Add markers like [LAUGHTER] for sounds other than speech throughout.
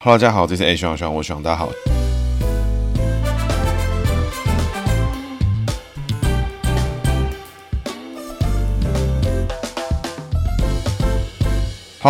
哈喽，大家好，这是 A 徐朗，我徐朗，大家好。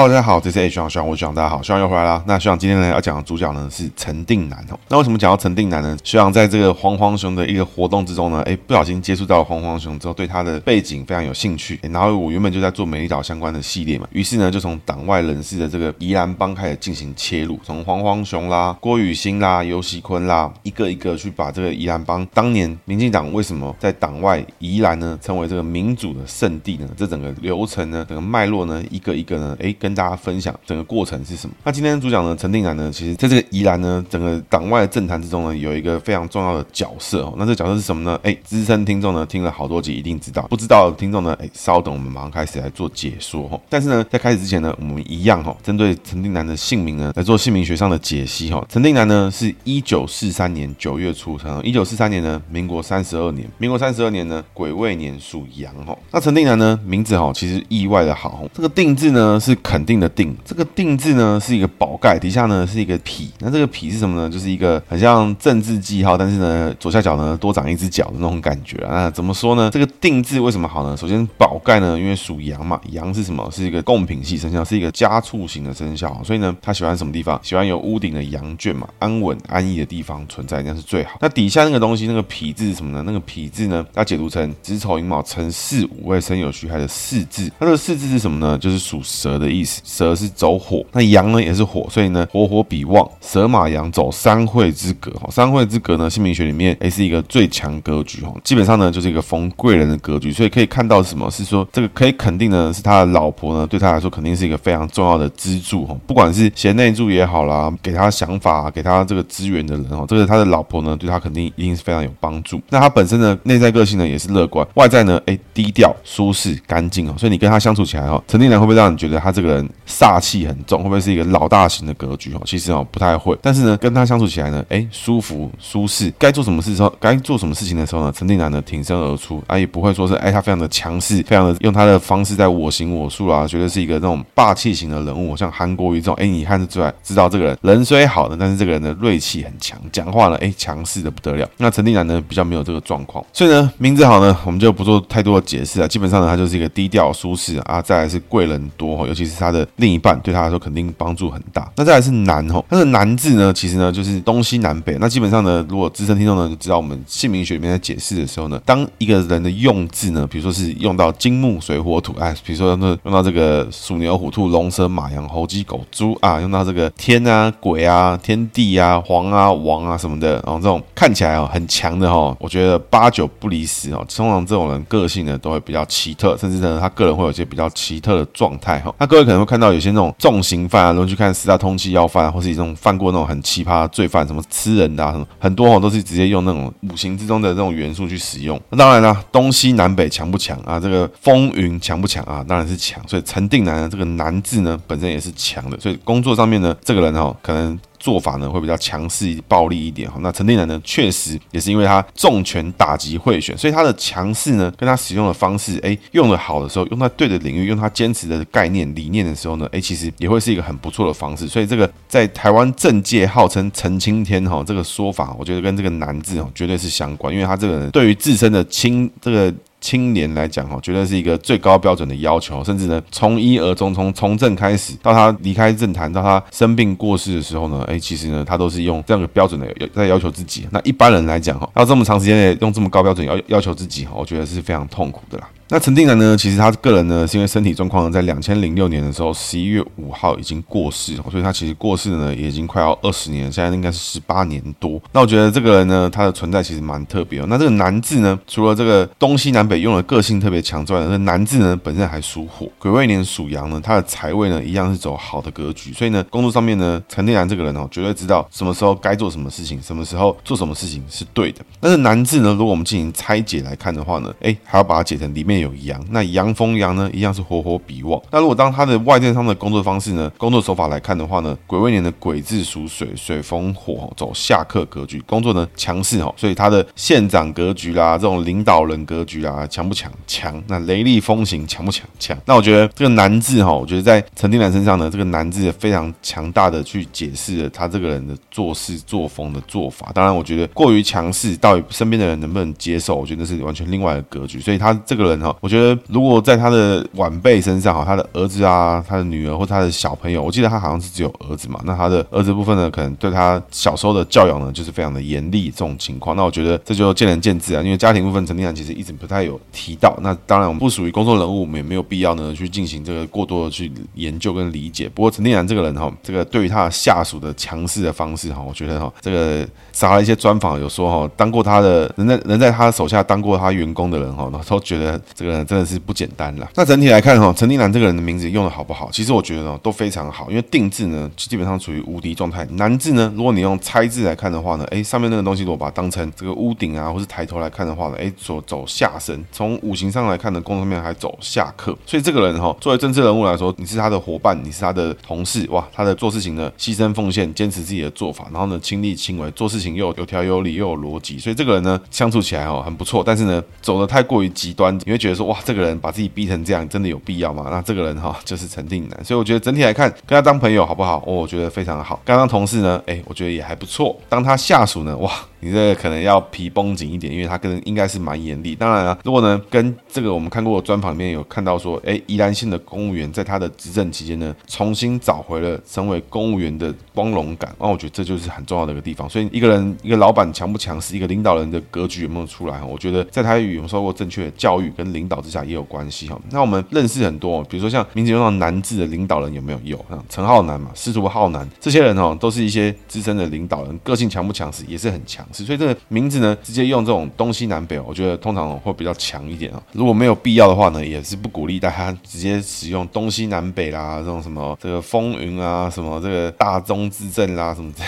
Hello，大家好，这是 H 徐朗，我是徐朗，大家好，徐朗又回来了。那徐朗今天呢要讲的主角呢是陈定南哦。那为什么讲到陈定南呢？徐朗在这个黄黄熊的一个活动之中呢，哎，不小心接触到黄黄熊之后，对他的背景非常有兴趣。然后我原本就在做美丽岛相关的系列嘛，于是呢就从党外人士的这个宜兰帮开始进行切入，从黄黄熊啦、郭雨欣啦、尤喜坤啦，一个一个去把这个宜兰帮当年民进党为什么在党外宜兰呢成为这个民主的圣地呢？这整个流程呢，整个脉络呢，一个一个呢，哎。跟跟大家分享整个过程是什么？那今天主讲呢，陈定南呢，其实在这个宜兰呢，整个党外政坛之中呢，有一个非常重要的角色哦。那这个角色是什么呢？哎，资深听众呢，听了好多集一定知道；不知道的听众呢，哎，稍等，我们马上开始来做解说哈。但是呢，在开始之前呢，我们一样哈，针对陈定南的姓名呢，来做姓名学上的解析哈。陈定南呢，是一九四三年九月出生，一九四三年呢，民国三十二年，民国三十二年呢，癸未年属羊哈。那陈定南呢，名字哈，其实意外的好，这个定字呢是。肯定的定，这个定字呢是一个宝盖，底下呢是一个否。那这个否是什么呢？就是一个很像政治记号，但是呢左下角呢多长一只脚的那种感觉啊。那怎么说呢？这个定字为什么好呢？首先宝盖呢，因为属羊嘛，羊是什么？是一个贡品系生肖，是一个家畜型的生肖，所以呢他喜欢什么地方？喜欢有屋顶的羊圈嘛，安稳安逸的地方存在，这样是最好。那底下那个东西，那个否字是什么呢？那个否字呢，要解读成子丑寅卯辰巳午未申酉戌亥的巳字。它这个巳字是什么呢？就是属蛇的意思。意思，蛇是走火，那羊呢也是火，所以呢火火比旺，蛇马羊走三会之格哈，三会之格呢，姓名学里面诶是一个最强格局哈，基本上呢就是一个逢贵人的格局，所以可以看到什么是说这个可以肯定呢是他的老婆呢对他来说肯定是一个非常重要的支柱哈，不管是贤内助也好啦，给他想法给他这个资源的人哈，这个他的老婆呢对他肯定一定是非常有帮助。那他本身的内在个性呢也是乐观，外在呢诶低调舒适干净哦，所以你跟他相处起来哈，陈定南会不会让你觉得他这个？人煞气很重，会不会是一个老大型的格局哦？其实哦不太会，但是呢跟他相处起来呢，哎舒服舒适，该做什么事时候，该做什么事情的时候呢，陈定南呢挺身而出，啊也不会说是哎他非常的强势，非常的用他的方式在我行我素啊，觉得是一个那种霸气型的人物，像韩国瑜这种，哎你看得出来知道这个人人虽好的，但是这个人的锐气很强，讲话呢哎强势的不得了。那陈定南呢比较没有这个状况，所以呢名字好呢，我们就不做太多的解释啊，基本上呢他就是一个低调舒适啊，再来是贵人多，尤其是。他的另一半对他来说肯定帮助很大。那再来是南吼，他的南字呢，其实呢就是东西南北。那基本上呢，如果资深听众呢就知道，我们姓名学里面在解释的时候呢，当一个人的用字呢，比如说是用到金木水火土，哎，比如说用到用到这个鼠牛虎兔龙蛇马羊猴鸡狗猪啊，用到这个天啊鬼啊天地啊皇啊王啊什么的，然后这种看起来哦很强的哈，我觉得八九不离十哦。通常这种人个性呢都会比较奇特，甚至呢他个人会有一些比较奇特的状态哈。那各位。可能会看到有些那种重刑犯啊，轮去看四大通缉要犯啊，或是一种犯过那种很奇葩的罪犯，什么吃人的啊，什么很多哦，都是直接用那种五行之中的这种元素去使用。那当然了，东西南北强不强啊？这个风云强不强啊？当然是强。所以陈定南的，这个南字呢，本身也是强的。所以工作上面呢，这个人哦，可能。做法呢会比较强势、暴力一点哈。那陈定南呢，确实也是因为他重拳打击贿选，所以他的强势呢，跟他使用的方式，哎，用的好的时候，用在对的领域，用他坚持的概念、理念的时候呢，哎，其实也会是一个很不错的方式。所以这个在台湾政界号称陈青天哈，这个说法，我觉得跟这个南字哦绝对是相关，因为他这个人对于自身的清这个。青年来讲哈，绝对是一个最高标准的要求，甚至呢，从一而终，从从政开始到他离开政坛，到他生病过世的时候呢，哎，其实呢，他都是用这样的标准的在要求自己。那一般人来讲哈，要这么长时间内用这么高标准要要求自己哈，我觉得是非常痛苦的啦。那陈定南呢，其实他个人呢是因为身体状况呢，在两千零六年的时候十一月五号已经过世，所以他其实过世呢也已经快要二十年，现在应该是十八年多。那我觉得这个人呢，他的存在其实蛮特别哦。那这个南字呢，除了这个东西南北用的个性特别强之外，这个南字呢本身还属火，癸未年属阳呢，他的财位呢一样是走好的格局，所以呢工作上面呢，陈定南这个人哦，绝对知道什么时候该做什么事情，什么时候做什么事情是对的。但是南字呢，如果我们进行拆解来看的话呢，哎，还要把它解成里面有阳，那阳逢阳呢，一样是火火比旺。那如果当他的外电商的工作方式呢，工作手法来看的话呢，癸未年的癸字属水，水逢火走下克格局，工作呢强势哦，所以他的县长格局啦，这种领导人格局啦，强不强？强。那雷厉风行强不强？强。那我觉得这个男字哈，我觉得在陈定南身上呢，这个男字非常强大的去解释了他这个人的做事作风的做法。当然，我觉得过于强势，到底身边的人能不能接受？我觉得是完全另外的格局。所以他这个人，我觉得如果在他的晚辈身上哈，他的儿子啊，他的女儿或他的小朋友，我记得他好像是只有儿子嘛。那他的儿子部分呢，可能对他小时候的教养呢，就是非常的严厉这种情况。那我觉得这就见仁见智啊，因为家庭部分陈定南其实一直不太有提到。那当然我们不属于公众人物，我们也没有必要呢去进行这个过多的去研究跟理解。不过陈定南这个人哈，这个对于他的下属的强势的方式哈，我觉得哈，这个查了一些专访有说哈，当过他的人在人在他手下当过他员工的人哈，都觉得这个人真的是不简单了。那整体来看哈，陈定南这个人的名字用的好不好？其实我觉得呢都非常好，因为定字呢基本上处于无敌状态。南字呢，如果你用拆字来看的话呢，哎，上面那个东西如果把它当成这个屋顶啊，或是抬头来看的话呢，哎，所走下身，从五行上来看呢，宫上面还走下克，所以这个人哈，作为政治人物来说，你是他的伙伴，你是他的同事，哇，他的做事情呢，牺牲奉献，坚持自己的做法，然后呢，亲力亲为，做事情又有条有理，又有逻辑，所以这个人呢，相处起来哦很不错。但是呢，走的太过于极端，你会觉觉得说，哇，这个人把自己逼成这样，真的有必要吗？那这个人哈，就是陈定南。所以我觉得整体来看，跟他当朋友好不好？哦，我觉得非常好。跟他同事呢，哎，我觉得也还不错。当他下属呢，哇。你这个可能要皮绷紧一点，因为他跟应该是蛮严厉。当然了，如果呢跟这个我们看过的专访里面有看到说，哎，宜兰县的公务员在他的执政期间呢，重新找回了成为公务员的光荣感。那我觉得这就是很重要的一个地方。所以一个人一个老板强不强势，一个领导人的格局有没有出来？我觉得在他有没有受过正确的教育跟领导之下也有关系哈。那我们认识很多，比如说像名字用到南字的领导人有没有？有，像陈浩南嘛，司徒浩南这些人哦，都是一些资深的领导人，个性强不强势也是很强势。所以这个名。字呢，直接用这种东西南北，我觉得通常会比较强一点啊。如果没有必要的话呢，也是不鼓励大家直接使用东西南北啦，这种什么这个风云啊，什么这个大中之正啦，什么这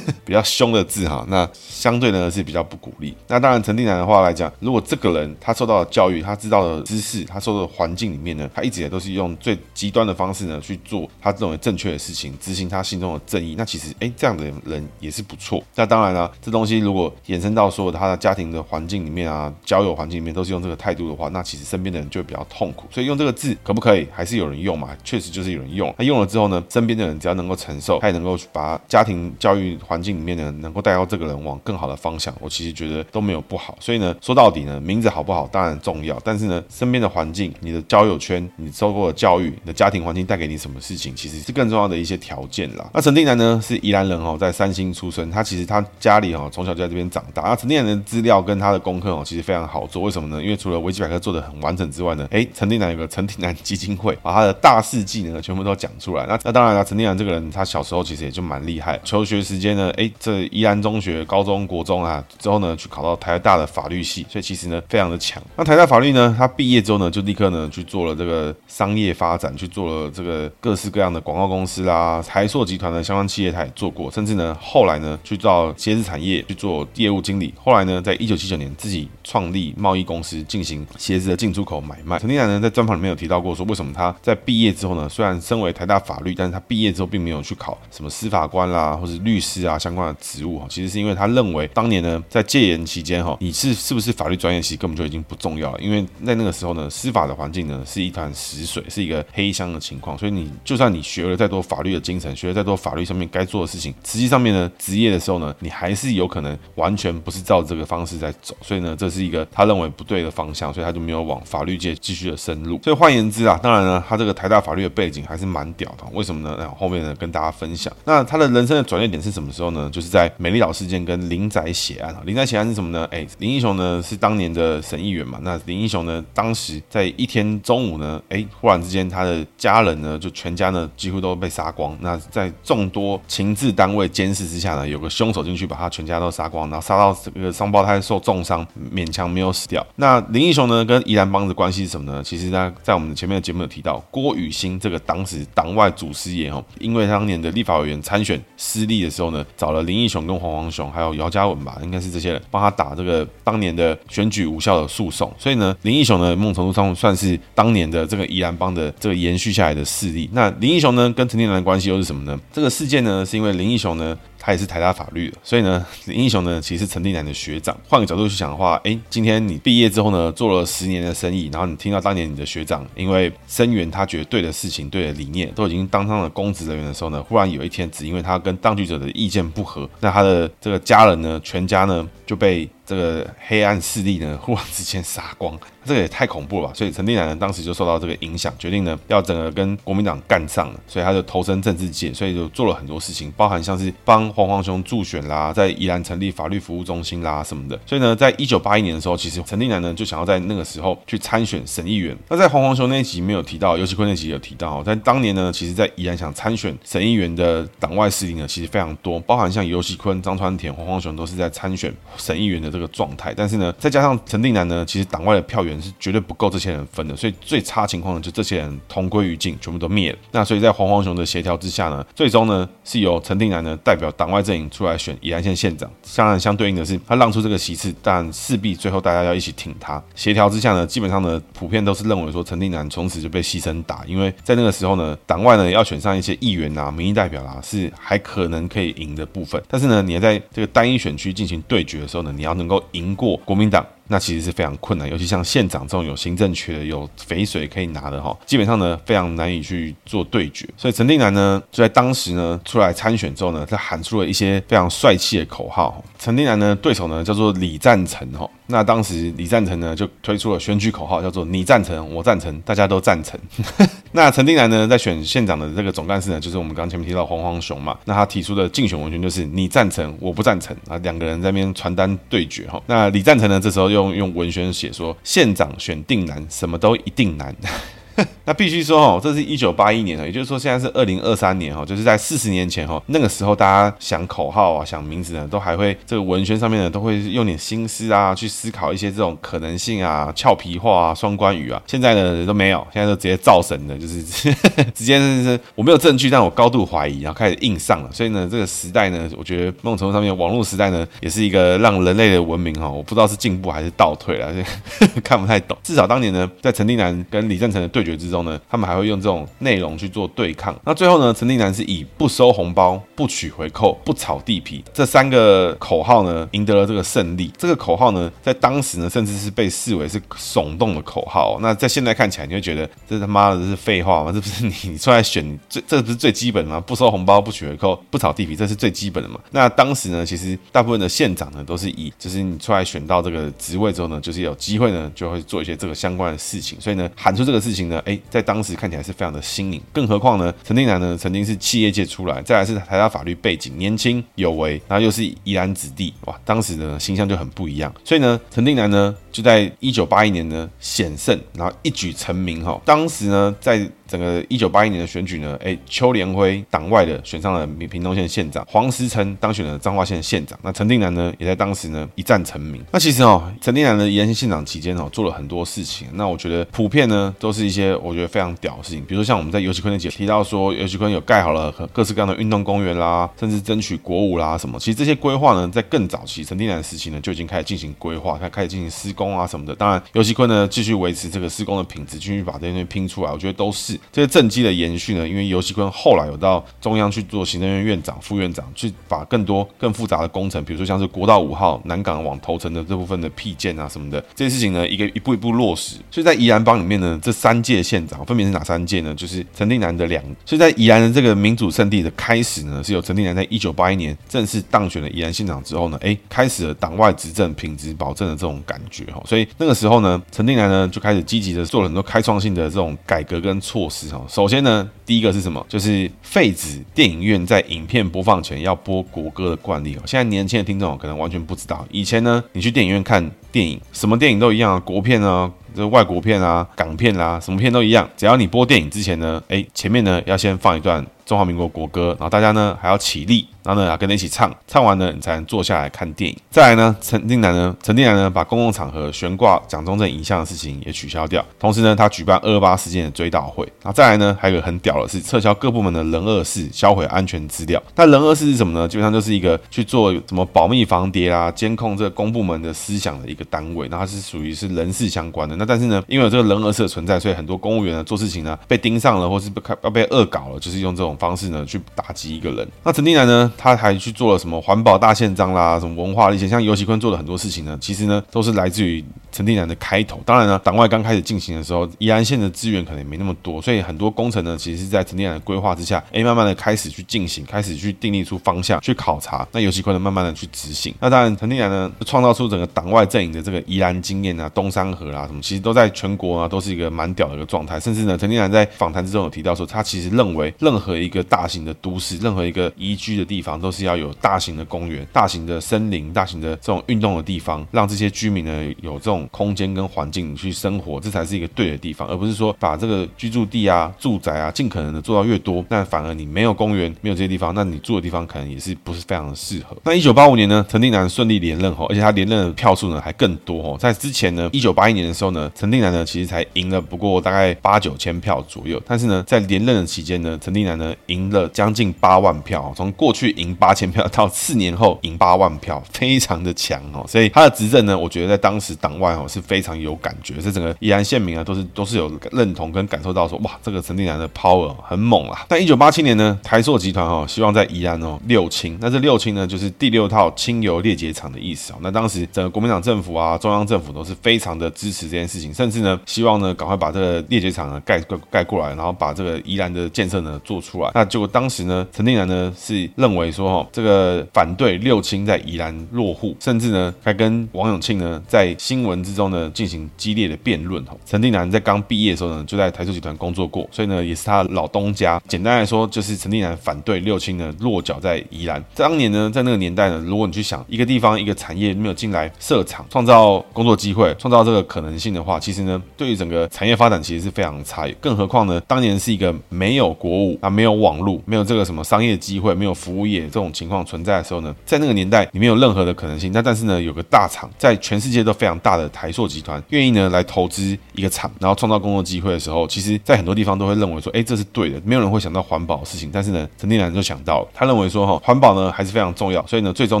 [LAUGHS] 比较凶的字哈。那相对呢是比较不鼓励。那当然，陈定南的话来讲，如果这个人他受到的教育，他知道的知识，他受到的环境里面呢，他一直也都是用最极端的方式呢去做他认为正确的事情，执行他心中的正义。那其实哎，这样的人也是不错。那当然了，这东如果衍生到说他的家庭的环境里面啊，交友环境里面都是用这个态度的话，那其实身边的人就会比较痛苦。所以用这个字可不可以？还是有人用嘛？确实就是有人用。他用了之后呢，身边的人只要能够承受，他也能够把家庭教育环境里面呢，能够带到这个人往更好的方向。我其实觉得都没有不好。所以呢，说到底呢，名字好不好当然重要，但是呢，身边的环境、你的交友圈、你受过的教育、你的家庭环境带给你什么事情，其实是更重要的一些条件啦。那陈定南呢，是宜兰人哦，在三星出生。他其实他家里哦，从小就在这边长大。那，陈定南的资料跟他的功课哦，其实非常好做。为什么呢？因为除了维基百科做的很完整之外呢，诶，陈定南有个陈定南基金会，把他的大事记呢全部都讲出来。那那当然了，陈定南这个人他小时候其实也就蛮厉害。求学时间呢，诶，这宜兰中学、高中国中啊，之后呢去考到台大的法律系，所以其实呢非常的强。那台大法律呢，他毕业之后呢，就立刻呢去做了这个商业发展，去做了这个各式各样的广告公司啦、台塑集团的相关企业，他也做过。甚至呢后来呢去到鞋子产业去做业务经理。后来呢，在一九七九年自己创立贸易公司，进行鞋子的进出口买卖。陈定南呢，在专访里面有提到过，说为什么他在毕业之后呢，虽然身为台大法律，但是他毕业之后并没有去考什么司法官啦，或者律师啊相关的职务。其实是因为他认为，当年呢，在戒严期间哈，你是是不是法律专业，其实根本就已经不重要了，因为在那个时候呢，司法的环境呢是一潭死水，是一个黑箱的情况。所以你就算你学了再多法律的精神，学了再多法律上面该做的事情，实际上面呢，职业的时候呢，你还是有可可能完全不是照这个方式在走，所以呢，这是一个他认为不对的方向，所以他就没有往法律界继续的深入。所以换言之啊，当然呢，他这个台大法律的背景还是蛮屌的。为什么呢？那后面呢，跟大家分享。那他的人生的转捩点是什么时候呢？就是在美丽岛事件跟林宅血案啊。林宅血案是什么呢？哎，林英雄呢是当年的省议员嘛。那林英雄呢，当时在一天中午呢，哎，忽然之间他的家人呢，就全家呢几乎都被杀光。那在众多情治单位监视之下呢，有个凶手进去把他全家都杀光，然后杀到这个双胞胎受重伤，勉强没有死掉。那林义雄呢，跟宜兰帮的关系是什么呢？其实呢，在我们前面的节目有提到，郭雨新这个当时党外祖师爷哦，因为当年的立法委员参选失利的时候呢，找了林义雄跟黄黄雄还有姚嘉文吧，应该是这些人帮他打这个当年的选举无效的诉讼。所以呢，林义雄呢，某种程度上算是当年的这个宜兰帮的这个延续下来的势力。那林义雄呢，跟陈定南的关系又是什么呢？这个事件呢，是因为林义雄呢。他也是台大法律的，所以呢，林英雄呢，其实是陈定南的学长。换个角度去想的话，哎，今天你毕业之后呢，做了十年的生意，然后你听到当年你的学长因为声援他觉得对的事情、对的理念，都已经当上了公职人员的时候呢，忽然有一天只因为他跟当局者的意见不合，那他的这个家人呢，全家呢就被这个黑暗势力呢忽然之间杀光。这个也太恐怖了吧！所以陈定南呢，当时就受到这个影响，决定呢要整个跟国民党干上了，所以他就投身政治界，所以就做了很多事情，包含像是帮黄黄雄助选啦，在宜兰成立法律服务中心啦什么的。所以呢，在一九八一年的时候，其实陈定南呢就想要在那个时候去参选省议员。那在黄黄雄那一集没有提到，尤锡堃那集有提到，在当年呢，其实在宜兰想参选省议员的党外势力呢，其实非常多，包含像尤锡堃、张川田、黄黄雄都是在参选省议员的这个状态。但是呢，再加上陈定南呢，其实党外的票源。是绝对不够这些人分的，所以最差情况呢，就这些人同归于尽，全部都灭了。那所以在黄黄雄的协调之下呢，最终呢是由陈定南呢代表党外阵营出来选宜兰县县长。当然，相对应的是他让出这个席次，但势必最后大家要一起挺他。协调之下呢，基本上呢普遍都是认为说陈定南从此就被牺牲打，因为在那个时候呢，党外呢要选上一些议员啊、民意代表啊，是还可能可以赢的部分。但是呢，你要在这个单一选区进行对决的时候呢，你要能能够赢过国民党。那其实是非常困难，尤其像县长这种有行政权、有肥水可以拿的哈，基本上呢非常难以去做对决。所以陈定南呢就在当时呢出来参选之后呢，他喊出了一些非常帅气的口号。陈定南呢对手呢叫做李赞成哈，那当时李赞成呢就推出了选举口号，叫做“你赞成，我赞成，大家都赞成 [LAUGHS] ”。那陈定南呢在选县长的这个总干事呢，就是我们刚前面提到黄黄雄嘛，那他提出的竞选文宣就是“你赞成，我不赞成”啊，两个人在那边传单对决哈。那李赞成呢这时候用用文宣写说，县长选定难，什么都一定难。[LAUGHS] [LAUGHS] 那必须说哦，这是一九八一年，也就是说现在是二零二三年哈，就是在四十年前哈，那个时候大家想口号啊、想名字呢，都还会这个文宣上面呢，都会用点心思啊，去思考一些这种可能性啊、俏皮话啊、双关语啊。现在呢都没有，现在都直接造神的，就是 [LAUGHS] 直接是我没有证据，但我高度怀疑，然后开始硬上了。所以呢，这个时代呢，我觉得某种程度上面，网络时代呢，也是一个让人类的文明哈，我不知道是进步还是倒退了，[LAUGHS] 看不太懂。至少当年呢，在陈定南跟李正成的对决之中呢。他们还会用这种内容去做对抗。那最后呢，陈定南是以不收红包、不取回扣、不炒地皮这三个口号呢，赢得了这个胜利。这个口号呢，在当时呢，甚至是被视为是耸动的口号。那在现在看起来，你会觉得这他妈的是废话吗？这不是你 [LAUGHS] 你出来选最这不是最基本的吗？不收红包、不取回扣、不炒地皮，这是最基本的嘛？那当时呢，其实大部分的县长呢，都是以就是你出来选到这个职位之后呢，就是有机会呢，就会做一些这个相关的事情。所以呢，喊出这个事情呢，哎。在当时看起来是非常的新颖，更何况呢？陈定南呢曾经是企业界出来，再来是台大法律背景，年轻有为，然后又是宜兰子弟，哇，当时的形象就很不一样。所以呢，陈定南呢就在一九八一年呢险胜，然后一举成名哈。当时呢在。整个一九八一年的选举呢，哎，邱连辉党外的选上了屏东县县长，黄时诚当选了彰化县县长。那陈定南呢，也在当时呢一战成名。那其实哦，陈定南的宜兰县县长期间哦，做了很多事情。那我觉得普遍呢，都是一些我觉得非常屌的事情。比如说像我们在游锡堃那节提到说，游锡堃有盖好了各式各样的运动公园啦，甚至争取国五啦什么。其实这些规划呢，在更早期陈定南时期呢，就已经开始进行规划，开开始进行施工啊什么的。当然，游锡堃呢继续维持这个施工的品质，继续把这些东西拼出来，我觉得都是。这个政绩的延续呢，因为游锡堃后来有到中央去做行政院院长、副院长，去把更多更复杂的工程，比如说像是国道五号南港往头城的这部分的辟建啊什么的这些事情呢，一个一步一步落实。所以在宜兰帮里面呢，这三届县长分别是哪三届呢？就是陈定南的两。所以在宜兰的这个民主圣地的开始呢，是由陈定南在一九八一年正式当选了宜兰县长之后呢，哎，开始了党外执政、品质保证的这种感觉哈。所以那个时候呢，陈定南呢就开始积极的做了很多开创性的这种改革跟措施哦。首先呢，第一个是什么？就是废止电影院在影片播放前要播国歌的惯例哦。现在年轻的听众可能完全不知道，以前呢，你去电影院看电影，什么电影都一样啊，国片啊，这外国片啊，港片啦，什么片都一样，只要你播电影之前呢，哎，前面呢要先放一段中华民国国歌，然后大家呢还要起立。然后呢，要跟着一起唱，唱完呢，你才能坐下来看电影。再来呢，陈定南呢，陈定南呢，把公共场合悬挂蒋中正影像的事情也取消掉。同时呢，他举办二八事件的追悼会。然后再来呢，还有个很屌的是撤销各部门的人二室，销毁安全资料。那人二室是什么呢？基本上就是一个去做什么保密防谍啊，监控这公部门的思想的一个单位。那它是属于是人事相关的。那但是呢，因为有这个人二室的存在，所以很多公务员呢做事情呢被盯上了，或是被要被恶搞了，就是用这种方式呢去打击一个人。那陈定南呢，他还去做了。什么环保大宪章啦，什么文化的一些，像游锡堃做了很多事情呢，其实呢都是来自于陈定南的开头。当然呢，党外刚开始进行的时候，宜兰县的资源可能也没那么多，所以很多工程呢，其实是在陈定南的规划之下，哎，慢慢的开始去进行，开始去订立出方向，去考察。那游锡堃呢，慢慢的去执行。那当然，陈定南呢，创造出整个党外阵营的这个宜兰经验啊，东山河啊，什么，其实都在全国啊，都是一个蛮屌的一个状态。甚至呢，陈定南在访谈之中有提到说，他其实认为，任何一个大型的都市，任何一个宜居的地方，都是要有大型的公园、大型的森林、大型的这种运动的地方，让这些居民呢有这种空间跟环境去生活，这才是一个对的地方，而不是说把这个居住地啊、住宅啊尽可能的做到越多，那反而你没有公园、没有这些地方，那你住的地方可能也是不是非常的适合。那一九八五年呢，陈定南顺利连任吼，而且他连任的票数呢还更多哦，在之前呢，一九八一年的时候呢，陈定南呢其实才赢了不过大概八九千票左右，但是呢，在连任的期间呢，陈定南呢赢了将近八万票，从过去赢八千票到四年后。赢八万票，非常的强哦，所以他的执政呢，我觉得在当时党外哦是非常有感觉，这整个宜兰县民啊都是都是有认同跟感受到说，哇，这个陈定南的 power 很猛啊。但一九八七年呢，台塑集团哦希望在宜兰哦六轻，那这六轻呢就是第六套轻油裂解厂的意思哦。那当时整个国民党政府啊，中央政府都是非常的支持这件事情，甚至呢希望呢赶快把这个裂解厂呢盖盖盖过来，然后把这个宜兰的建设呢做出来。那结果当时呢，陈定南呢是认为说哦，这个反对。六轻在宜兰落户，甚至呢还跟王永庆呢在新闻之中呢进行激烈的辩论。哈，陈定南在刚毕业的时候呢就在台塑集团工作过，所以呢也是他老东家。简单来说，就是陈定南反对六轻呢落脚在宜兰。当年呢在那个年代呢，如果你去想一个地方一个产业没有进来设厂，创造工作机会，创造这个可能性的话，其实呢对于整个产业发展其实是非常差。更何况呢当年是一个没有国五啊，没有网络，没有这个什么商业机会，没有服务业这种情况存在的时候呢，在那个年代，你没有任何的可能性。那但是呢，有个大厂在全世界都非常大的台塑集团愿意呢来投资一个厂，然后创造工作机会的时候，其实，在很多地方都会认为说，哎，这是对的。没有人会想到环保的事情，但是呢，陈定南就想到了，他认为说，哈，环保呢还是非常重要。所以呢，最终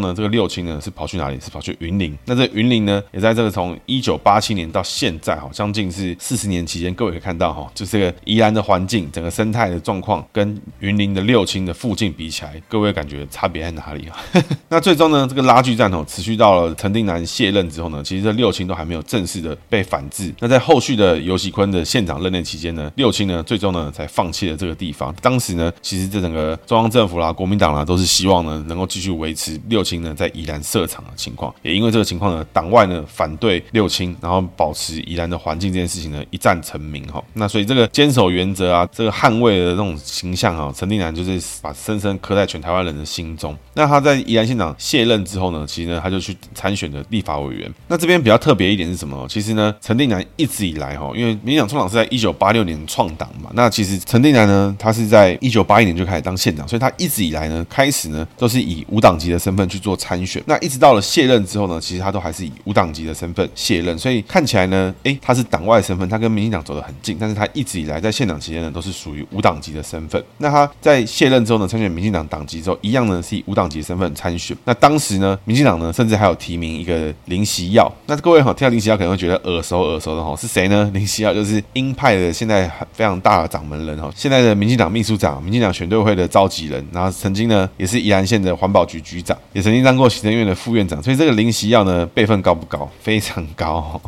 呢，这个六轻呢是跑去哪里？是跑去云林。那这云林呢，也在这个从一九八七年到现现在，哈，将近是四十年期间，各位可以看到，哈，就这个宜兰的环境，整个生态的状况，跟云林的六轻的附近比起来，各位感觉差别在哪里啊？[LAUGHS] 那最终呢，这个拉锯战哦，持续到了陈定南卸任之后呢，其实这六轻都还没有正式的被反制。那在后续的游锡堃的县长任内期间呢，六轻呢最终呢才放弃了这个地方。当时呢，其实这整个中央政府啦、国民党啦，都是希望呢能够继续维持六轻呢在宜兰设厂的情况。也因为这个情况呢，党外呢反对六轻，然后保持宜兰的环境这件事情呢一战成名哈。那所以这个坚守原则啊，这个捍卫的这种形象啊，陈定南就是把深深刻在全台湾人的心中。那他在宜兰县长卸任之后呢，其实呢，他就去参选的立法委员。那这边比较特别一点是什么？其实呢，陈定南一直以来哈，因为民进党创党是在一九八六年创党嘛。那其实陈定南呢，他是在一九八一年就开始当县长，所以他一直以来呢，开始呢都是以无党籍的身份去做参选。那一直到了卸任之后呢，其实他都还是以无党籍的身份卸任。所以看起来呢，诶，他是党外身份，他跟民进党走得很近。但是他一直以来在县长期间呢，都是属于无党籍的身份。那他在卸任之后呢，参选民进党党籍之后，一样呢是以无党籍身份参选。那当时呢，民进党呢，甚至还有提名一个林锡耀。那各位哈，听到林锡耀可能会觉得耳熟耳熟的哈，是谁呢？林锡耀就是鹰派的现在非常大的掌门人哈，现在的民进党秘书长、民进党选队会的召集人，然后曾经呢也是宜兰县的环保局局长，也曾经当过行政院的副院长，所以这个林锡耀呢辈分高不高？非常高，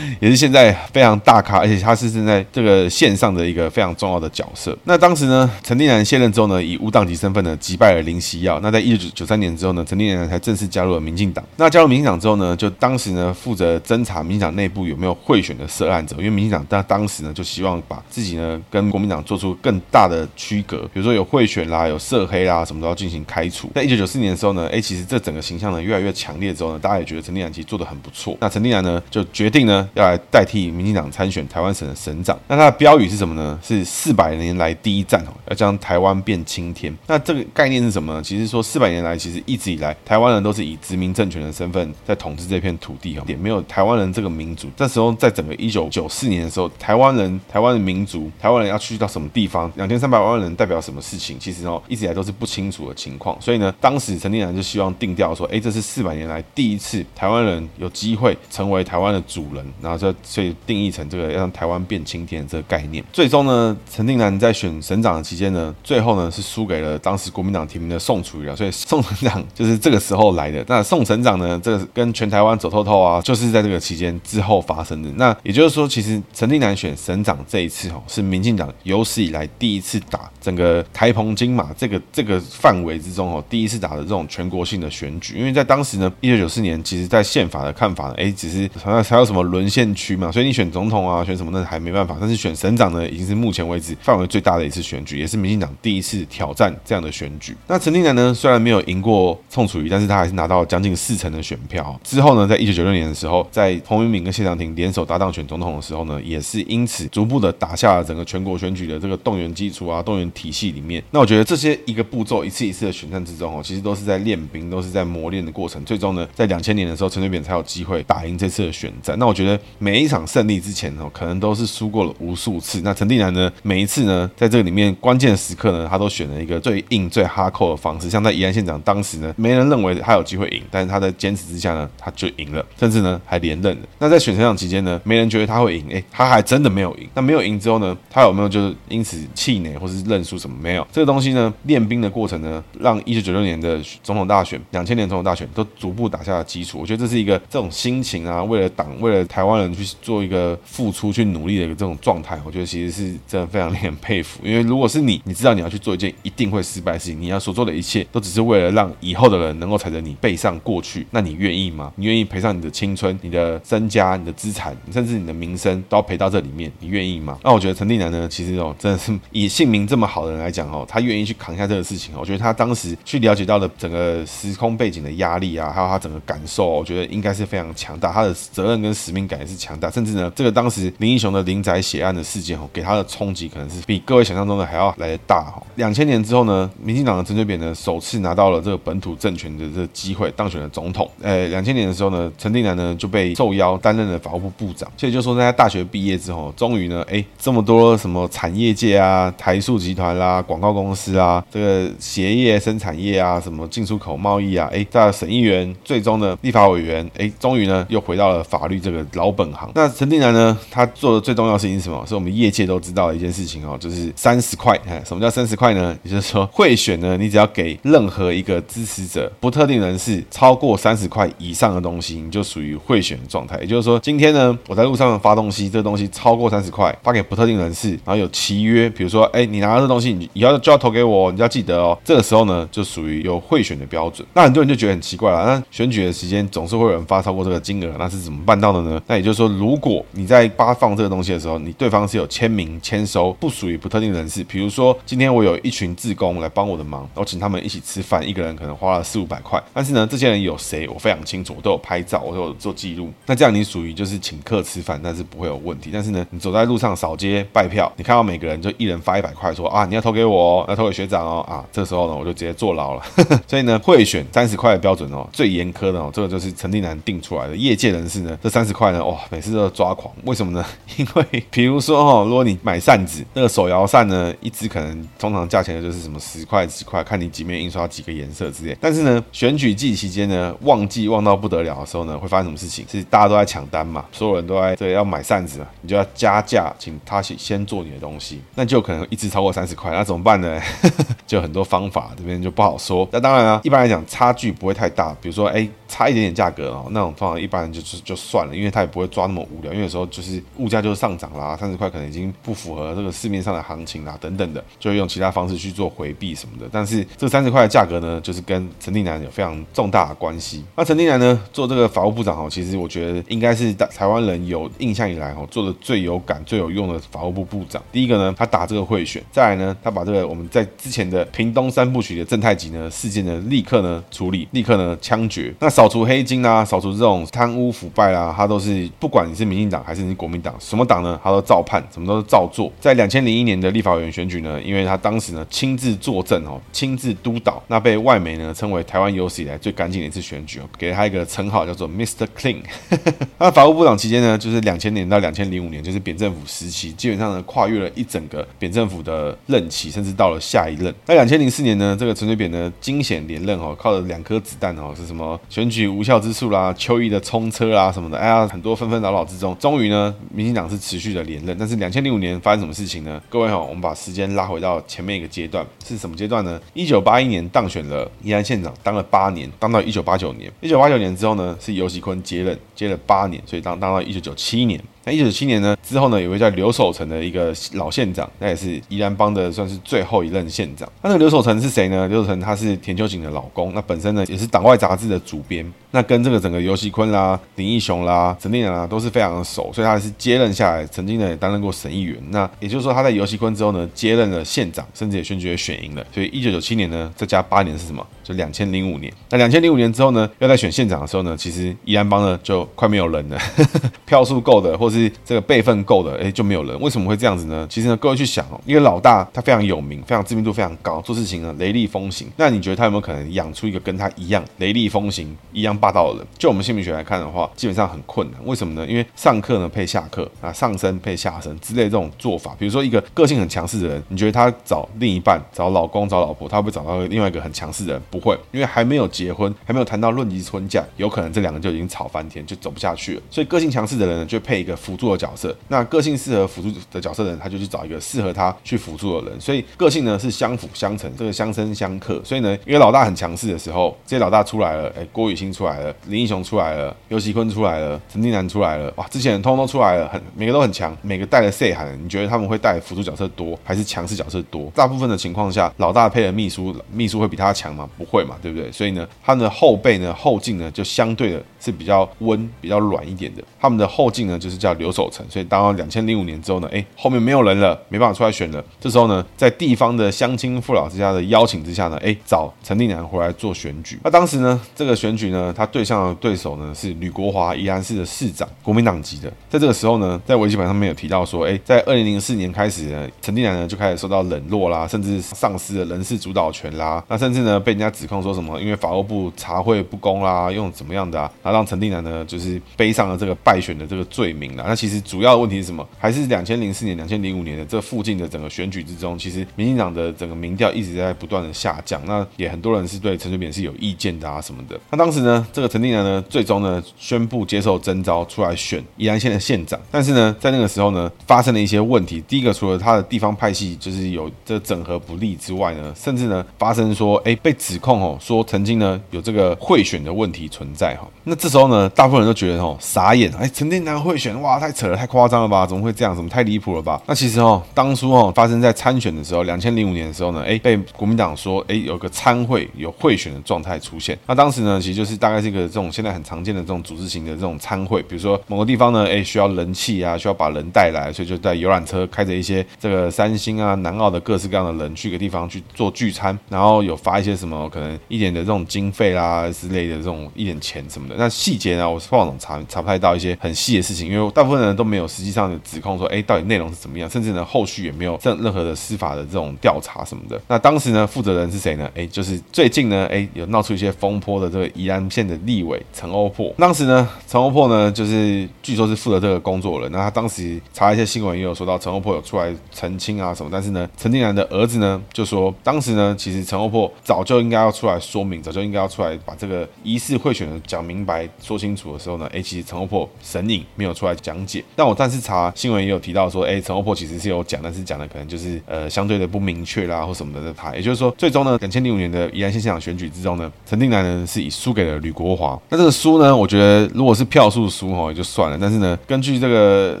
也是现在非常大咖，而且他是现在这个线上的一个非常重要的角色。那当时呢，陈定南卸任之后呢，以无党籍身份呢击败了林锡耀。那在一九九三年之后呢，陈定南才正式加入了民进党。那加入民进党之后呢，就当时呢负责侦查民进党内部有没有贿选的涉案者，因为民进党当当时呢就希望把自己呢跟国民党做出更大的区隔，比如说有贿选啦、有涉黑啦，什么都要进行开除。在一九九四年的时候呢，哎，其实这整个形象呢越来越强烈之后呢，大家也觉得陈定南其实做的很不错。那陈定南呢就决定呢要来代替民进党参选台湾省的省长。那他的标语是什么呢？是四百年来第一战哦，要将台湾变青天。那这个概念是什么呢？其实说四百年来，其实一直以来台湾人都是以殖民政权的身份在统治这片土地哦，也没有台湾人这个民族。这时候在整个一九九四年的时候，台湾人、台湾的民族、台湾人要去到什么地方，两千三百万人代表什么事情，其实哦一直以来都是不清楚的情况。所以呢，当时陈定南就希望定调说，哎，这是四百年来第一次台湾人有机会成为台湾的主人，然后就所以定义成这个要让台湾变青天这个概念。最终呢，陈定南在选省长的期间呢，最后呢是输给了当时国民党提名的宋楚瑜啊，所以宋省长就是这个时候来的。那宋省长呢，这个跟全台湾走透透啊，就是在这个期间之后发生的。那也就是说，其实陈定南选省长这一次哦，是民进党有史以来第一次打整个台澎金马这个这个范围之中哦，第一次打的这种全国性的选举。因为在当时呢，一九九四年，其实在宪法的看法呢，哎，只是好像还有什么沦陷区嘛，所以你选总统啊，选什么那还没办法。但是选省长呢，已经是目前为止范围最大的一次选举，也是民进党第一次挑战这样的选举。那陈定南呢，虽然没有赢过宋楚瑜，但是他还是拿到将近四成的选票。之后呢，在一九九六年的时候，在彭明敏跟谢长廷联手搭档选总统的时候呢，也是因此逐步的打下了整个全国选举的这个动员基础啊，动员体系里面。那我觉得这些一个步骤，一次一次的选战之中哦，其实都是在练兵，都是在磨练的过程。最终呢，在两千年的时候，陈水扁才有机会打赢这次的选战。那我觉得每一场胜利之前哦，可能都是输过了无数次。那陈定南呢，每一次呢，在这个里面关键时刻呢，他都选了一个最硬、最哈扣的方式。像在宜兰县长当时呢，没人认为他有机会赢，但是他在坚持之下呢，他就赢了，甚至呢还连任了。那在选省长期间呢，没人觉得他会赢，哎，他还真的没有赢。那没有赢之后呢，他有没有就是因此气馁或是认输什么？没有。这个东西呢，练兵的过程呢，让一九九六年的总统大选、两千年总统大选都逐步打下了基础。我觉得这是一个这种心情啊，为了党、为了台湾人去做一个付出、去努力的一个这种状态，我觉得其实是真的非常令人佩服。因为如果是你，你知道你要去做一件一定会失败的事情，你要所做的一切都只是为了让以后的人能够踩着你背上过去，那你愿意吗？你愿意赔上你的青春、你的身家、你的资产，甚至你的名声都要赔到这里面？你愿意吗？那我觉得陈定南呢，其实哦，真的是以姓名这么好的人来讲哦，他愿意去扛下这个事情。我觉得他当时去了解到的整个时空背景的压力啊，还有他整个感受，我觉得应该是非常强大。他的责任跟使命感也是强大，甚至呢，这个当时林英雄的林宅血案的事件哦，给他的冲击可能是比各位想象中的还要来得大哦。两千年之后呢，民进党的陈水扁呢，首次拿到了这个本土政权的这个机会，当选了总统。呃，两千年的时候呢，陈定南呢就被受邀担任了法务部部长。所以就说在他大学毕业之后，终于呢，哎，这么多什么产业界啊、台塑集团啦、广告公司啊、这个鞋业生产业啊、什么进出口贸易啊，哎，在省议员，最终呢，立法委员，哎，终于呢又回到了法律这个老本行。那陈定南呢，他做的最重要事情是什么？是我们业界都知道的一件事情哦，就是三十块。哎，什么叫三十块呢？也就是说，贿选呢，你只要给任何一个支持者不特定人士超过三十块以上的东西，你就属于贿选的状态。也就是说，今天呢，我在路上发东西，这个东西超过三十块，发给不特定人士，然后有契约，比如说，哎，你拿到这东西，你以后就要投给我，你就要记得哦。这个时候呢，就属于有贿选的标准。那很多人就觉得很奇怪了，那选举的时间总是会有人发超过这个金额，那是怎么办到的呢？那也就是说，就如果你在发放这个东西的时候，你对方是有签名签收，不属于不特定人士，比如说今天我有一群志工来帮我的忙，我请他们一起吃饭，一个人可能花了四五百块，但是呢，这些人有谁，我非常清楚，我都有拍照，我都有做记录。那这样你属于就是请客吃饭，但是不会有问题。但是呢，你走在路上扫街拜票，你看到每个人就一人发一百块，说啊，你要投给我哦，要投给学长哦，啊，这时候呢，我就直接坐牢了。所以呢，贿选三十块的标准哦，最严苛的哦，这个就是陈定南定出来的。业界人士呢，这三十块呢，哇，每次都要抓狂。为什么呢？[LAUGHS] 因为比如说哈，如果你买扇子，那个手摇扇呢，一支可能通常价钱就是什么十块、十块，看你几面印刷几个颜色之类。但是呢，选举季期间呢，旺季旺到不得了的时候呢，会发生什么事情？是大家都在抢单嘛，所有人都在这个要买扇子，你就要加价，请他先先做你的东西，那就可能一支超过三十块，那怎么办呢？[LAUGHS] 就很多方法，这边就不好说。那当然啊，一般来讲差距不会太大，比如说哎，差一点点价格哦，那种方法一般人就是就算了，因为他也不会抓那么无聊，因为有时候就是物价就是上涨啦，三十块可能已经不符合这个市面上的行情啦，等等的，就会用其他方式去做回避什么的。但是这三十块的价格呢，就是跟陈定南有非常重大的关系。那陈定南呢，做这个法务部长哦，其实我觉得应该是台湾人有印象以来哦，做的最有感、最有用的法务部部长。第一个呢，他打这个贿选；再来呢，他把这个我们在之前的屏东三部曲的正太极呢事件呢，立刻呢处理，立刻呢枪决。那扫除黑金啊，扫除这种贪污腐败啊，他都是不管你是民进党还是你是国民党，什么党呢，他都照判，什么都是照做。在两千零一年的立法委员选举呢，因为他当时呢亲自坐镇哦，亲自督导，那被外媒呢称为台湾有史以来最干净的一次选举哦，给了他一个称号叫做 Mr. Clean。[LAUGHS] 那法务部长期间呢，就是两千年到两千零五年，就是扁政府时期，基本上呢跨越了一整个扁政府的任期，甚至到了下一任。那两千零四年呢，这个陈水扁呢惊险连任哦，靠了两颗子弹哦，是什么选举无效之术啦、邱毅的冲车啦什么的，哎呀，很多纷纷扰扰之中，终于呢，民进党是持续的连任。但是两千零五年发生什么事情呢？各位好，我们把时间拉回到前面一个阶段，是什么阶段呢？一九八一年当选了宜兰县长，当了八年，当到一九八九年。一九八九年之后呢，是游锡坤接任，接了八年，所以当当到一九九七年。那一九九七年呢，之后呢，有位叫刘守成的一个老县长，那也是宜兰帮的算是最后一任县长。那那个刘守成是谁呢？刘守成他是田秋瑾的老公，那本身呢也是党外杂志的主编，那跟这个整个游锡坤啦、林义雄啦、陈定南啦都是非常的熟，所以他是接任下来，曾经呢也担任过省议员。那也就是说他在游锡坤之后呢，接任了县长，甚至也选举也选赢了。所以一九九七年呢，再加八年是什么？就两千零五年。那两千零五年之后呢，要在选县长的时候呢，其实宜兰帮呢就快没有人了，[LAUGHS] 票数够的或 [LAUGHS] 是这个辈分够的，哎，就没有人。为什么会这样子呢？其实呢，各位去想哦，因为老大他非常有名，非常知名度非常高，做事情呢雷厉风行。那你觉得他有没有可能养出一个跟他一样雷厉风行、一样霸道的人？就我们心理学来看的话，基本上很困难。为什么呢？因为上课呢配下课啊，上身配下身之类这种做法，比如说一个个性很强势的人，你觉得他找另一半、找老公、找老婆，他会不会找到另外一个很强势的人？不会，因为还没有结婚，还没有谈到论及婚嫁，有可能这两个就已经吵翻天，就走不下去了。所以个性强势的人呢，就配一个辅助的角色。那个性适合辅助的角色的人，他就去找一个适合他去辅助的人。所以个性呢是相辅相成，这个相生相克。所以呢，因为老大很强势的时候，这些老大出来了，哎，郭雨欣出来了，林英雄出来了，游锡堃出来了，陈定南出来了，哇，之前通通出来了，很每个都很强，每个带了 C 喊？你觉得他们会带辅助角色多，还是强势角色多？大部分的情况下，老大配的秘书，秘书会比他强吗？不会嘛，对不对？所以呢，他们的后背呢，后劲呢，就相对的是比较温、比较软一点的。他们的后劲呢，就是叫刘守成。所以当了两千零五年。之后呢，哎，后面没有人了，没办法出来选了。这时候呢，在地方的乡亲父老之家的邀请之下呢，哎，找陈定南回来做选举。那当时呢，这个选举呢，他对象的对手呢是吕国华，宜兰市的市长，国民党籍的。在这个时候呢，在维基百科上面有提到说，哎，在二零零四年开始呢，陈定南呢就开始受到冷落啦，甚至丧失了人事主导权啦。那甚至呢，被人家指控说什么，因为法务部查会不公啦，用怎么样的啊，然后让陈定南呢就是背上了这个败选的这个罪名啦。那其实主要的问题是什么？还是两千零四年、两千零五年的这附近的整个选举之中，其实民进党的整个民调一直在不断的下降。那也很多人是对陈水扁是有意见的啊什么的。那当时呢，这个陈定南呢，最终呢宣布接受征召出来选宜兰县的县长。但是呢，在那个时候呢，发生了一些问题。第一个，除了他的地方派系就是有这整合不力之外呢，甚至呢发生说，哎，被指控哦，说曾经呢有这个贿选的问题存在哈。那这时候呢，大部分人都觉得哦傻眼，哎，陈定南贿选，哇，太扯了，太夸张了吧？怎么会这样？怎么太离谱了吧？那其实哦，当初哦发生在参选的时候，两千零五年的时候呢，哎，被国民党说，哎，有个参会有贿选的状态出现。那当时呢，其实就是大概是一个这种现在很常见的这种组织型的这种参会，比如说某个地方呢，哎，需要人气啊，需要把人带来，所以就在游览车开着一些这个三星啊、南澳的各式各样的人去个地方去做聚餐，然后有发一些什么可能一点的这种经费啦之类的这种一点钱什么的。那细节呢，我是报总查查不太到一些很细的事情，因为大部分人都没有实际上的指控说，哎，到底内容是怎么样，甚至呢后续也没有任任何的司法的这种调查什么的。那当时呢负责人是谁呢？哎，就是最近呢，哎有闹出一些风波的这个宜兰县县的立委陈欧珀。当时呢，陈欧珀呢就是据说是负责这个工作人。那他当时查一些新闻也有说到陈欧珀有出来澄清啊什么，但是呢，陈定南的儿子呢就说，当时呢其实陈欧珀早就应该要出来说明，早就应该要出来把这个疑似贿选的讲明白、说清楚的时候呢，哎，其实陈欧珀神隐没有出来讲讲解。但我但是查新闻也有提到说，哎，陈欧珀其实是有讲，但是讲的可能就是呃相对的不明确啦或什么的。他也就是说，最终呢，两千零五年的宜兰县县长选举之中呢，陈定南呢是以输给了吕国华。那这个输呢，我觉得如果是票数输哈也就算了，但是呢，根据这个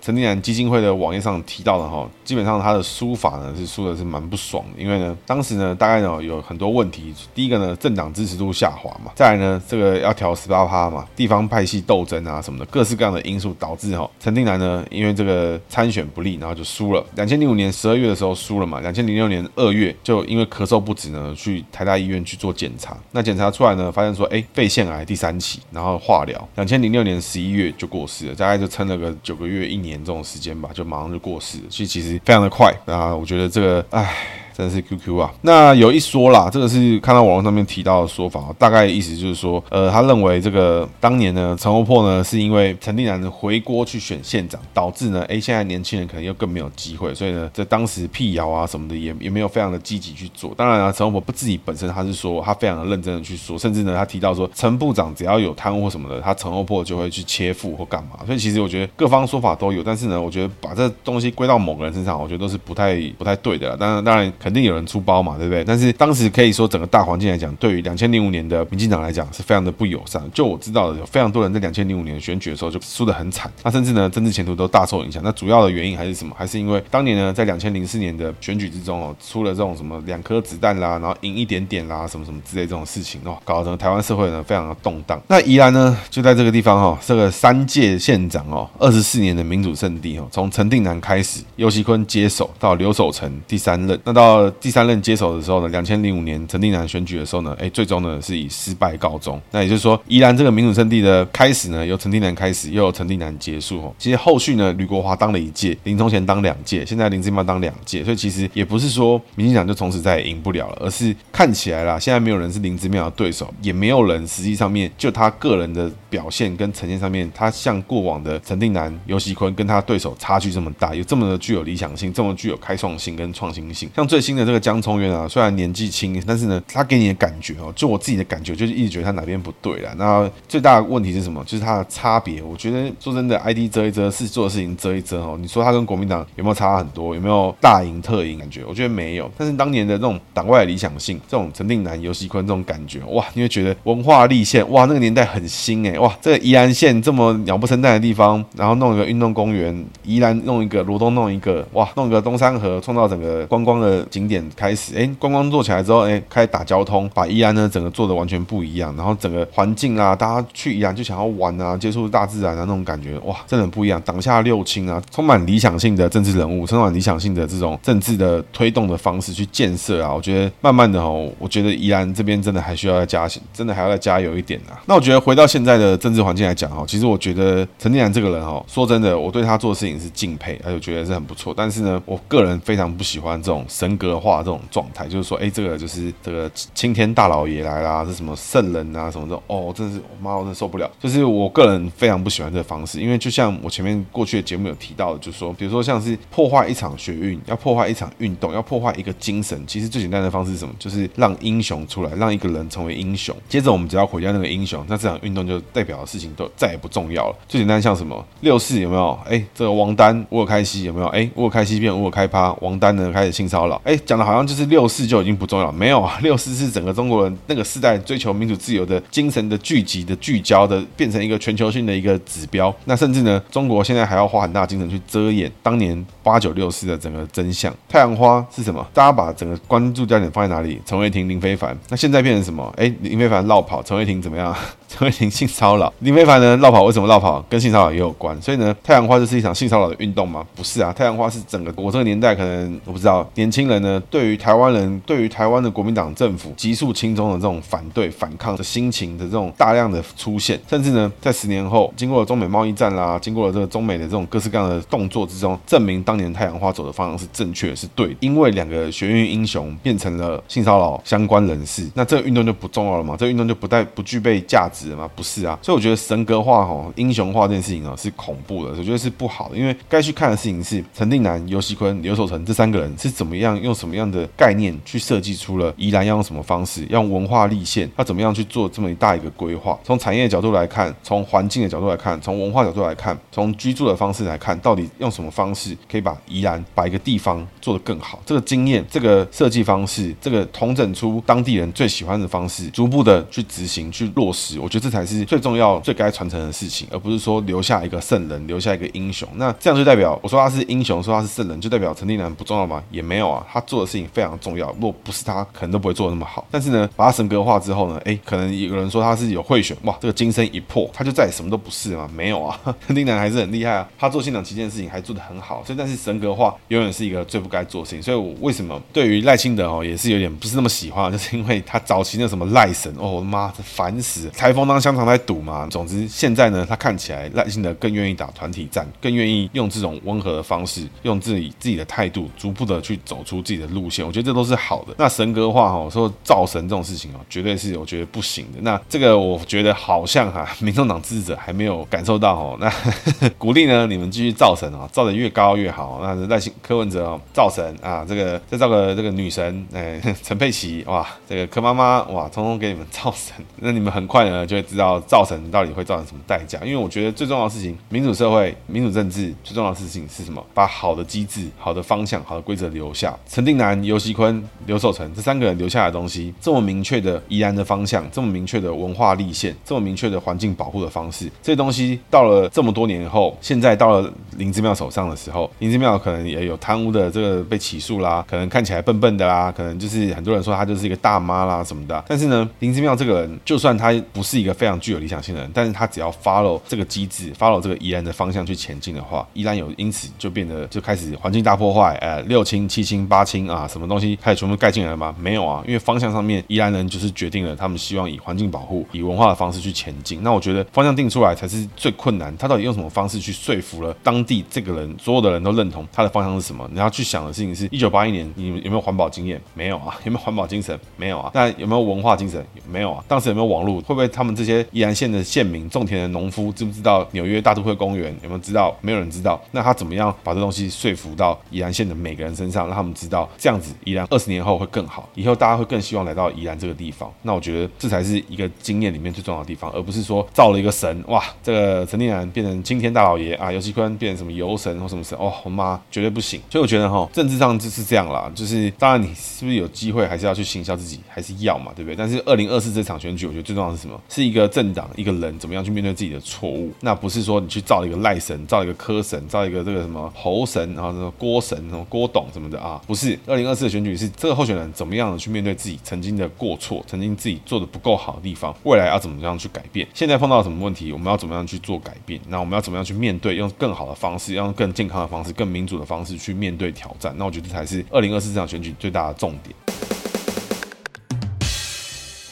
陈定南基金会的网页上提到的哈，基本上他的输法呢是输的是蛮不爽的，因为呢，当时呢大概呢有很多问题。第一个呢，政党支持度下滑嘛，再来呢，这个要调十八趴嘛，地方派系斗争啊什么的，各式各样的因素导致哈陈定南呢，因为这个参选不利，然后就输了。两千零五年十二月的时候输了嘛，两千零六年二月就因为咳嗽不止呢，去台大医院去做检查，那检查出来呢，发现说，哎，肺腺癌第三期，然后化疗。两千零六年十一月就过世了，大概就撑了个九个月、一年这种时间吧，就马上就过世了。所以其实非常的快啊，我觉得这个，唉。真的是 QQ 啊！那有一说啦，这个是看到网络上面提到的说法，大概意思就是说，呃，他认为这个当年呢，陈欧珀呢是因为陈定南回锅去选县长，导致呢，哎，现在年轻人可能又更没有机会，所以呢，在当时辟谣啊什么的也也没有非常的积极去做。当然啊，陈欧珀不自己本身他是说他非常的认真的去说，甚至呢，他提到说陈部长只要有贪污什么的，他陈欧珀就会去切腹或干嘛。所以其实我觉得各方说法都有，但是呢，我觉得把这东西归到某个人身上，我觉得都是不太不太对的啦。当然，当然。肯定有人出包嘛，对不对？但是当时可以说整个大环境来讲，对于两千零五年的民进党来讲是非常的不友善。就我知道的，有非常多人在两千零五年选举的时候就输得很惨，那甚至呢政治前途都大受影响。那主要的原因还是什么？还是因为当年呢在两千零四年的选举之中哦，出了这种什么两颗子弹啦，然后赢一点点啦，什么什么之类这种事情哦，搞得台湾社会呢非常的动荡。那宜兰呢就在这个地方哈，这个三届县长哦，二十四年的民主圣地哦，从陈定南开始，尤锡坤接手到刘守成第三任，那到第三任接手的时候呢，两千零五年陈定南选举的时候呢，哎，最终呢是以失败告终。那也就是说，宜兰这个民主圣地的开始呢，由陈定南开始，又由陈定南结束。哦，其实后续呢，吕国华当了一届，林宗贤当两届，现在林智妙当两届，所以其实也不是说民进党就从此再也赢不了了，而是看起来啦，现在没有人是林智妙的对手，也没有人实际上面就他个人的表现跟呈现上面，他像过往的陈定南、游锡堃跟他对手差距这么大，有这么的具有理想性，这么具有开创性跟创新性，像最新的这个江聪渊啊，虽然年纪轻，但是呢，他给你的感觉哦，就我自己的感觉，就是一直觉得他哪边不对了。那最大的问题是什么？就是他的差别。我觉得说真的，ID 遮一遮，是做的事情遮一遮哦。你说他跟国民党有没有差很多？有没有大赢特赢感觉？我觉得没有。但是当年的这种党外理想性，这种陈定南、游锡坤这种感觉，哇，你会觉得文化立县，哇，那个年代很新哎，哇，这个宜兰县这么鸟不生蛋的地方，然后弄一个运动公园，宜兰弄一个，罗东弄一个，哇，弄一个东山河，创造整个观光的景点开始，哎，观光做起来之后，哎，开始打交通，把宜兰呢整个做的完全不一样，然后整个环境啊，大家去宜兰就想要玩啊，接触大自然啊，那种感觉，哇，真的很不一样。党下六轻啊，充满理想性的政治人物，充满理想性的这种政治的推动的方式去建设啊，我觉得慢慢的哦，我觉得宜兰这边真的还需要再加，真的还要再加油一点啊。那我觉得回到现在的政治环境来讲哦，其实我觉得陈定南这个人哦，说真的，我对他做的事情是敬佩，而且觉得是很不错。但是呢，我个人非常不喜欢这种神格化这种状态，就是说，哎，这个就是这个青天大老爷来啦，是什么圣人啊什么的哦，真的是我妈，我真的受不了。就是我个人非常不喜欢这个方式，因为就像我前面过去的节目有提到的，就是说，比如说像是破坏一场学运，要破坏一场运动，要破坏一个精神，其实最简单的方式是什么？就是让英雄出来，让一个人成为英雄。接着我们只要毁掉那个英雄，那这场运动就代表的事情都再也不重要了。最简单像什么六四有没有？哎，这个王丹、乌尔开西有没有？哎，乌尔开西变乌尔开趴，王丹呢开始性骚扰。哎，讲的好像就是六四就已经不重要，没有啊，[LAUGHS] 六四是整个中国人那个时代追求民主自由的精神的聚集的聚焦的，变成一个全球性的一个指标。那甚至呢，中国现在还要花很大精神去遮掩当年八九六四的整个真相。太阳花是什么？大家把整个关注焦点放在哪里？陈伟霆、林非凡。那现在变成什么？哎，林非凡落跑，陈伟霆怎么样？成为廷性骚扰，林飞凡呢？绕跑为什么绕跑？跟性骚扰也有关。所以呢，太阳花就是一场性骚扰的运动吗？不是啊，太阳花是整个我这个年代可能我不知道年轻人。呢，对于台湾人，对于台湾的国民党政府急速亲中的这种反对反抗的心情的这种大量的出现，甚至呢，在十年后，经过了中美贸易战啦，经过了这个中美的这种各式各样的动作之中，证明当年太阳花走的方向是正确，是对的。因为两个学院英雄变成了性骚扰相关人士，那这个运动就不重要了嘛？这个运动就不带不具备价值值吗？不是啊。所以我觉得神格化吼英雄化这件事情啊是恐怖的，我觉得是不好的。因为该去看的事情是陈定南、游锡坤、刘守成这三个人是怎么样用什么样的概念去设计出了宜兰要用什么方式，用文化立县，要怎么样去做这么一大一个规划？从产业角度来看，从环境的角度来看，从文化角度来看，从居住的方式来看，到底用什么方式可以把宜兰把一个地方做得更好？这个经验，这个设计方式，这个统整出当地人最喜欢的方式，逐步的去执行、去落实，我觉得这才是最重要、最该传承的事情，而不是说留下一个圣人，留下一个英雄。那这样就代表我说他是英雄，说他是圣人，就代表陈定南不重要吗？也没有啊，他做的事情非常重要。如果不是他，可能都不会做的那么好。但是呢，把他神格化之后呢，哎，可能有人说他是有贿选，哇，这个金身一破，他就再也什么都不是了吗？没有啊，[LAUGHS] 陈定南还是很厉害啊，他做县长旗舰的事情还做得很好。所以，但是神格化永远是一个最不该做的事情。所以，我为什么对于赖清德哦，也是有点不是那么喜欢，就是因为他早期那什么赖神哦，我的妈，这烦死了，台风当香肠在赌嘛。总之，现在呢，他看起来赖清德更愿意打团体战，更愿意用这种温和的方式，用自己自己的态度，逐步的去走出自己的路线。我觉得这都是好的。那神格化哈，说造神这种事情哦，绝对是我觉得不行的。那这个我觉得好像哈，[LAUGHS] 民众党支持者还没有感受到哦。那 [LAUGHS] 鼓励呢，你们继续造神啊，造的越高越好。那赖清柯文哲哦，造神啊，这个再造个这个女神，哎，[LAUGHS] 陈佩琪哇，这个柯妈妈哇，通通给你们造神。那你们很快呢就会知道造成到底会造成什么代价。因为我觉得最重要的事情，民主社会、民主政治最重要的事情是什么？把好的机制、好的方向、好的规则留下。陈定南、尤锡坤、刘守成这三个人留下来的东西，这么明确的宜兰的方向，这么明确的文化立宪，这么明确的环境保护的方式，这些东西到了这么多年后，现在到了林之妙手上的时候，林之妙可能也有贪污的这个被起诉啦，可能看起来笨笨的啦，可能就是很多人说他就是一个大妈啦什么的。但是呢，林之妙这个人，就算他不是一个非常具有理想性的人，但是他只要 follow 这个机制，follow 这个宜兰的方向去前进的话，宜兰有因此就变得就开始环境大破坏，呃，六轻、七轻、八轻啊，什么东西开始全部盖进来了吗？没有啊，因为方向上面宜兰人就是决定了，他们希望以环境保护、以文化的方式去前进。那我觉得方向定出来才是最困难，他到底用什么方式去说服了当地这个人，所有的人都认同他的方向是什么？你要去想的事情是，一九八一年你有没有环保经验？没有啊，[LAUGHS] 有没有环保精神？没有啊。那有没有文化精神？没有啊。当时有没有网络？会不会他们这些宜兰县的县民、种田的农夫知不知道纽约大都会公园？有没有知道？没有人知道。那他怎么样把这东西说服到宜兰县的每个人身上，让他们知道这样子宜兰二十年后会更好，以后大家会更希望来到宜兰这个地方？那我觉得这才是一个经验里面最重要的地方，而不是说造了一个神哇，这个陈定南变成青天大老爷啊，游锡堃变什么游神或什么神哦，我妈绝对不行。所以我觉得哈，政治上就是这样啦，就是当然你是不是有机会还是要去行销自己，还是要嘛，对不对？但是二零二四这场选举，我觉得最重要是什么？是一个政党一个人怎么样去面对自己的错误？那不是说你去造一个赖神，造一个柯神，造一个这个什么侯神，然后什么郭神，什么郭董什么的啊？不是，二零二四的选举是这个候选人怎么样去面对自己曾经的过错，曾经自己做的不够好的地方，未来要怎么样去改变？现在碰到什么问题，我们要怎么样去做改变？那我们要怎么样去面对？用更好的方方式，用更健康的方式，更民主的方式去面对挑战？那我觉得这才是二零二四这场选举最大的重点。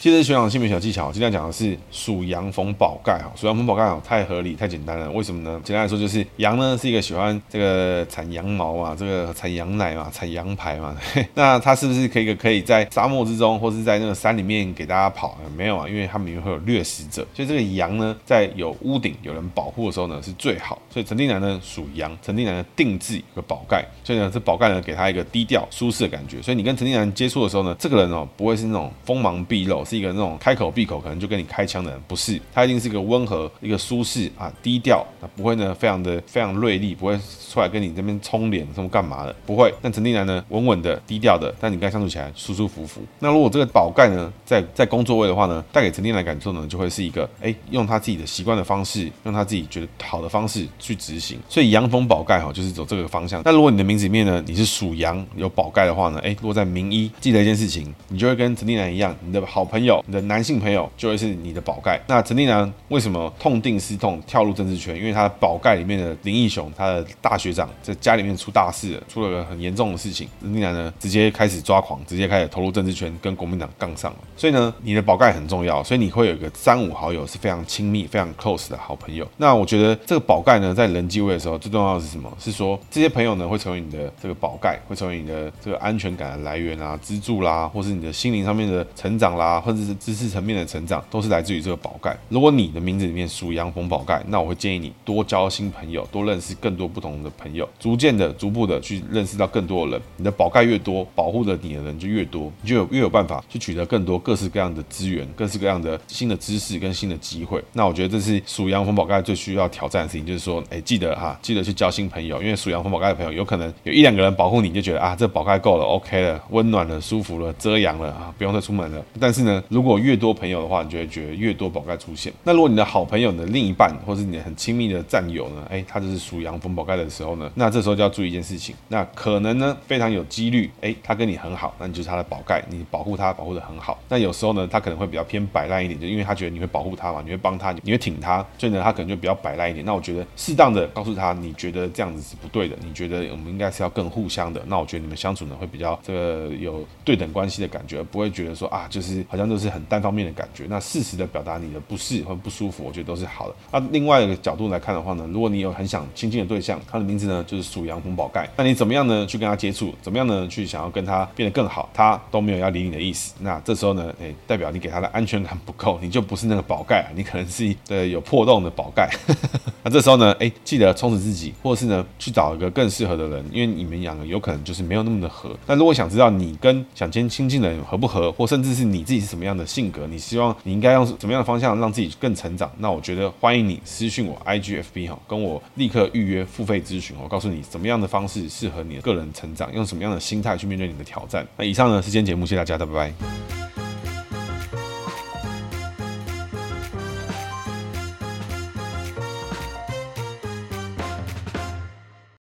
接着学长的姓名小技巧，今天讲的是属羊逢宝盖哈，属羊逢宝盖太合理太简单了，为什么呢？简单来说就是羊呢是一个喜欢这个产羊毛嘛，这个产羊奶嘛，产羊排嘛，[LAUGHS] 那它是不是可以可以在沙漠之中或是在那个山里面给大家跑？没有啊，因为它里面会有掠食者，所以这个羊呢在有屋顶有人保护的时候呢是最好。所以陈定南呢属羊，陈定南的定制一个宝盖，所以呢这宝盖呢给他一个低调舒适的感觉。所以你跟陈定南接触的时候呢，这个人哦不会是那种锋芒毕露。一个那种开口闭口可能就跟你开枪的人，不是，他一定是一个温和、一个舒适啊、低调，啊不会呢，非常的非常锐利，不会出来跟你这边冲脸什么干嘛的，不会。但陈定南呢，稳稳的、低调的，但你跟他相处起来舒舒服服。那如果这个宝盖呢，在在工作位的话呢，带给陈定南感受呢，就会是一个，哎，用他自己的习惯的方式，用他自己觉得好的方式去执行。所以羊逢宝盖哈，就是走这个方向。那如果你的名字里面呢，你是属羊有宝盖的话呢，哎，如果在名医记得一件事情，你就会跟陈定南一样，你的好朋友。友，你的男性朋友就会是你的宝盖。那陈定南为什么痛定思痛跳入政治圈？因为他的宝盖里面的林义雄，他的大学长在家里面出大事了，出了个很严重的事情。陈定南呢，直接开始抓狂，直接开始投入政治圈，跟国民党杠上了。所以呢，你的宝盖很重要，所以你会有一个三五好友是非常亲密、非常 close 的好朋友。那我觉得这个宝盖呢，在人际位的时候，最重要的是什么？是说这些朋友呢，会成为你的这个宝盖，会成为你的这个安全感的来源啊、支柱啦，或是你的心灵上面的成长啦，或者是知识层面的成长，都是来自于这个宝盖。如果你的名字里面属羊逢宝盖，那我会建议你多交新朋友，多认识更多不同的朋友，逐渐的、逐步的去认识到更多的人。你的宝盖越多，保护着你的人就越多，你就有越有办法去取得更多各式各样的资源、各式各样的新的知识跟新的机会。那我觉得这是属羊逢宝盖最需要挑战的事情，就是说，哎，记得哈，记得去交新朋友，因为属羊逢宝盖的朋友有可能有一两个人保护你，就觉得啊，这宝盖够了，OK 了，温暖了，舒服了，遮阳了啊，不用再出门了。但是呢，如果越多朋友的话，你就会觉得越多宝盖出现。那如果你的好朋友的另一半，或是你的很亲密的战友呢，哎，他就是属羊逢宝盖的时候呢，那这时候就要注意一件事情，那可能呢，非常有几率，哎，他跟你很好，那你就是他的宝盖，你保护他，保护得很好。那有时候呢，他可能会比较偏摆烂一点，就因为他觉得你会保护他嘛，你会帮他，你会挺他，所以呢，他可能就比较摆烂一点。那我觉得适当的告诉他，你觉得这样子是不对的，你觉得我们应该是要更互相的。那我觉得你们相处呢，会比较这个有对等关系的感觉，不会觉得说啊，就是好像都是很单方面的感觉。那适时的表达你的不适或不舒服，我觉得都是好的。那另外一个角度来看的话呢，如果你有很想亲近的对象，他的名字呢就是属羊红宝盖，那你怎么样呢去跟他接触？怎么样呢去想要跟他变得更好？他都没有要理你的意思。那这时候呢，诶，代表你给他的安全感不够，你就不是那个宝盖，你可能是一个有破洞的宝盖。[LAUGHS] 那这时候呢，诶，记得充实自己，或者是呢去找一个更适合的人，因为你们两个有可能就是没有那么的合。那如果想知道你跟想亲亲近的人合不合，或甚至是你自己是什么样的性格，你希望你应该用什么样的方向让自己更成长，那我觉得欢迎你私信我 IGFB 哈，跟我立刻预约付费咨询，我告诉你怎么样的方式适合你的个人成长，用什么样的心态去面对你的挑战。那以上呢是今天节目，谢谢大家，拜拜。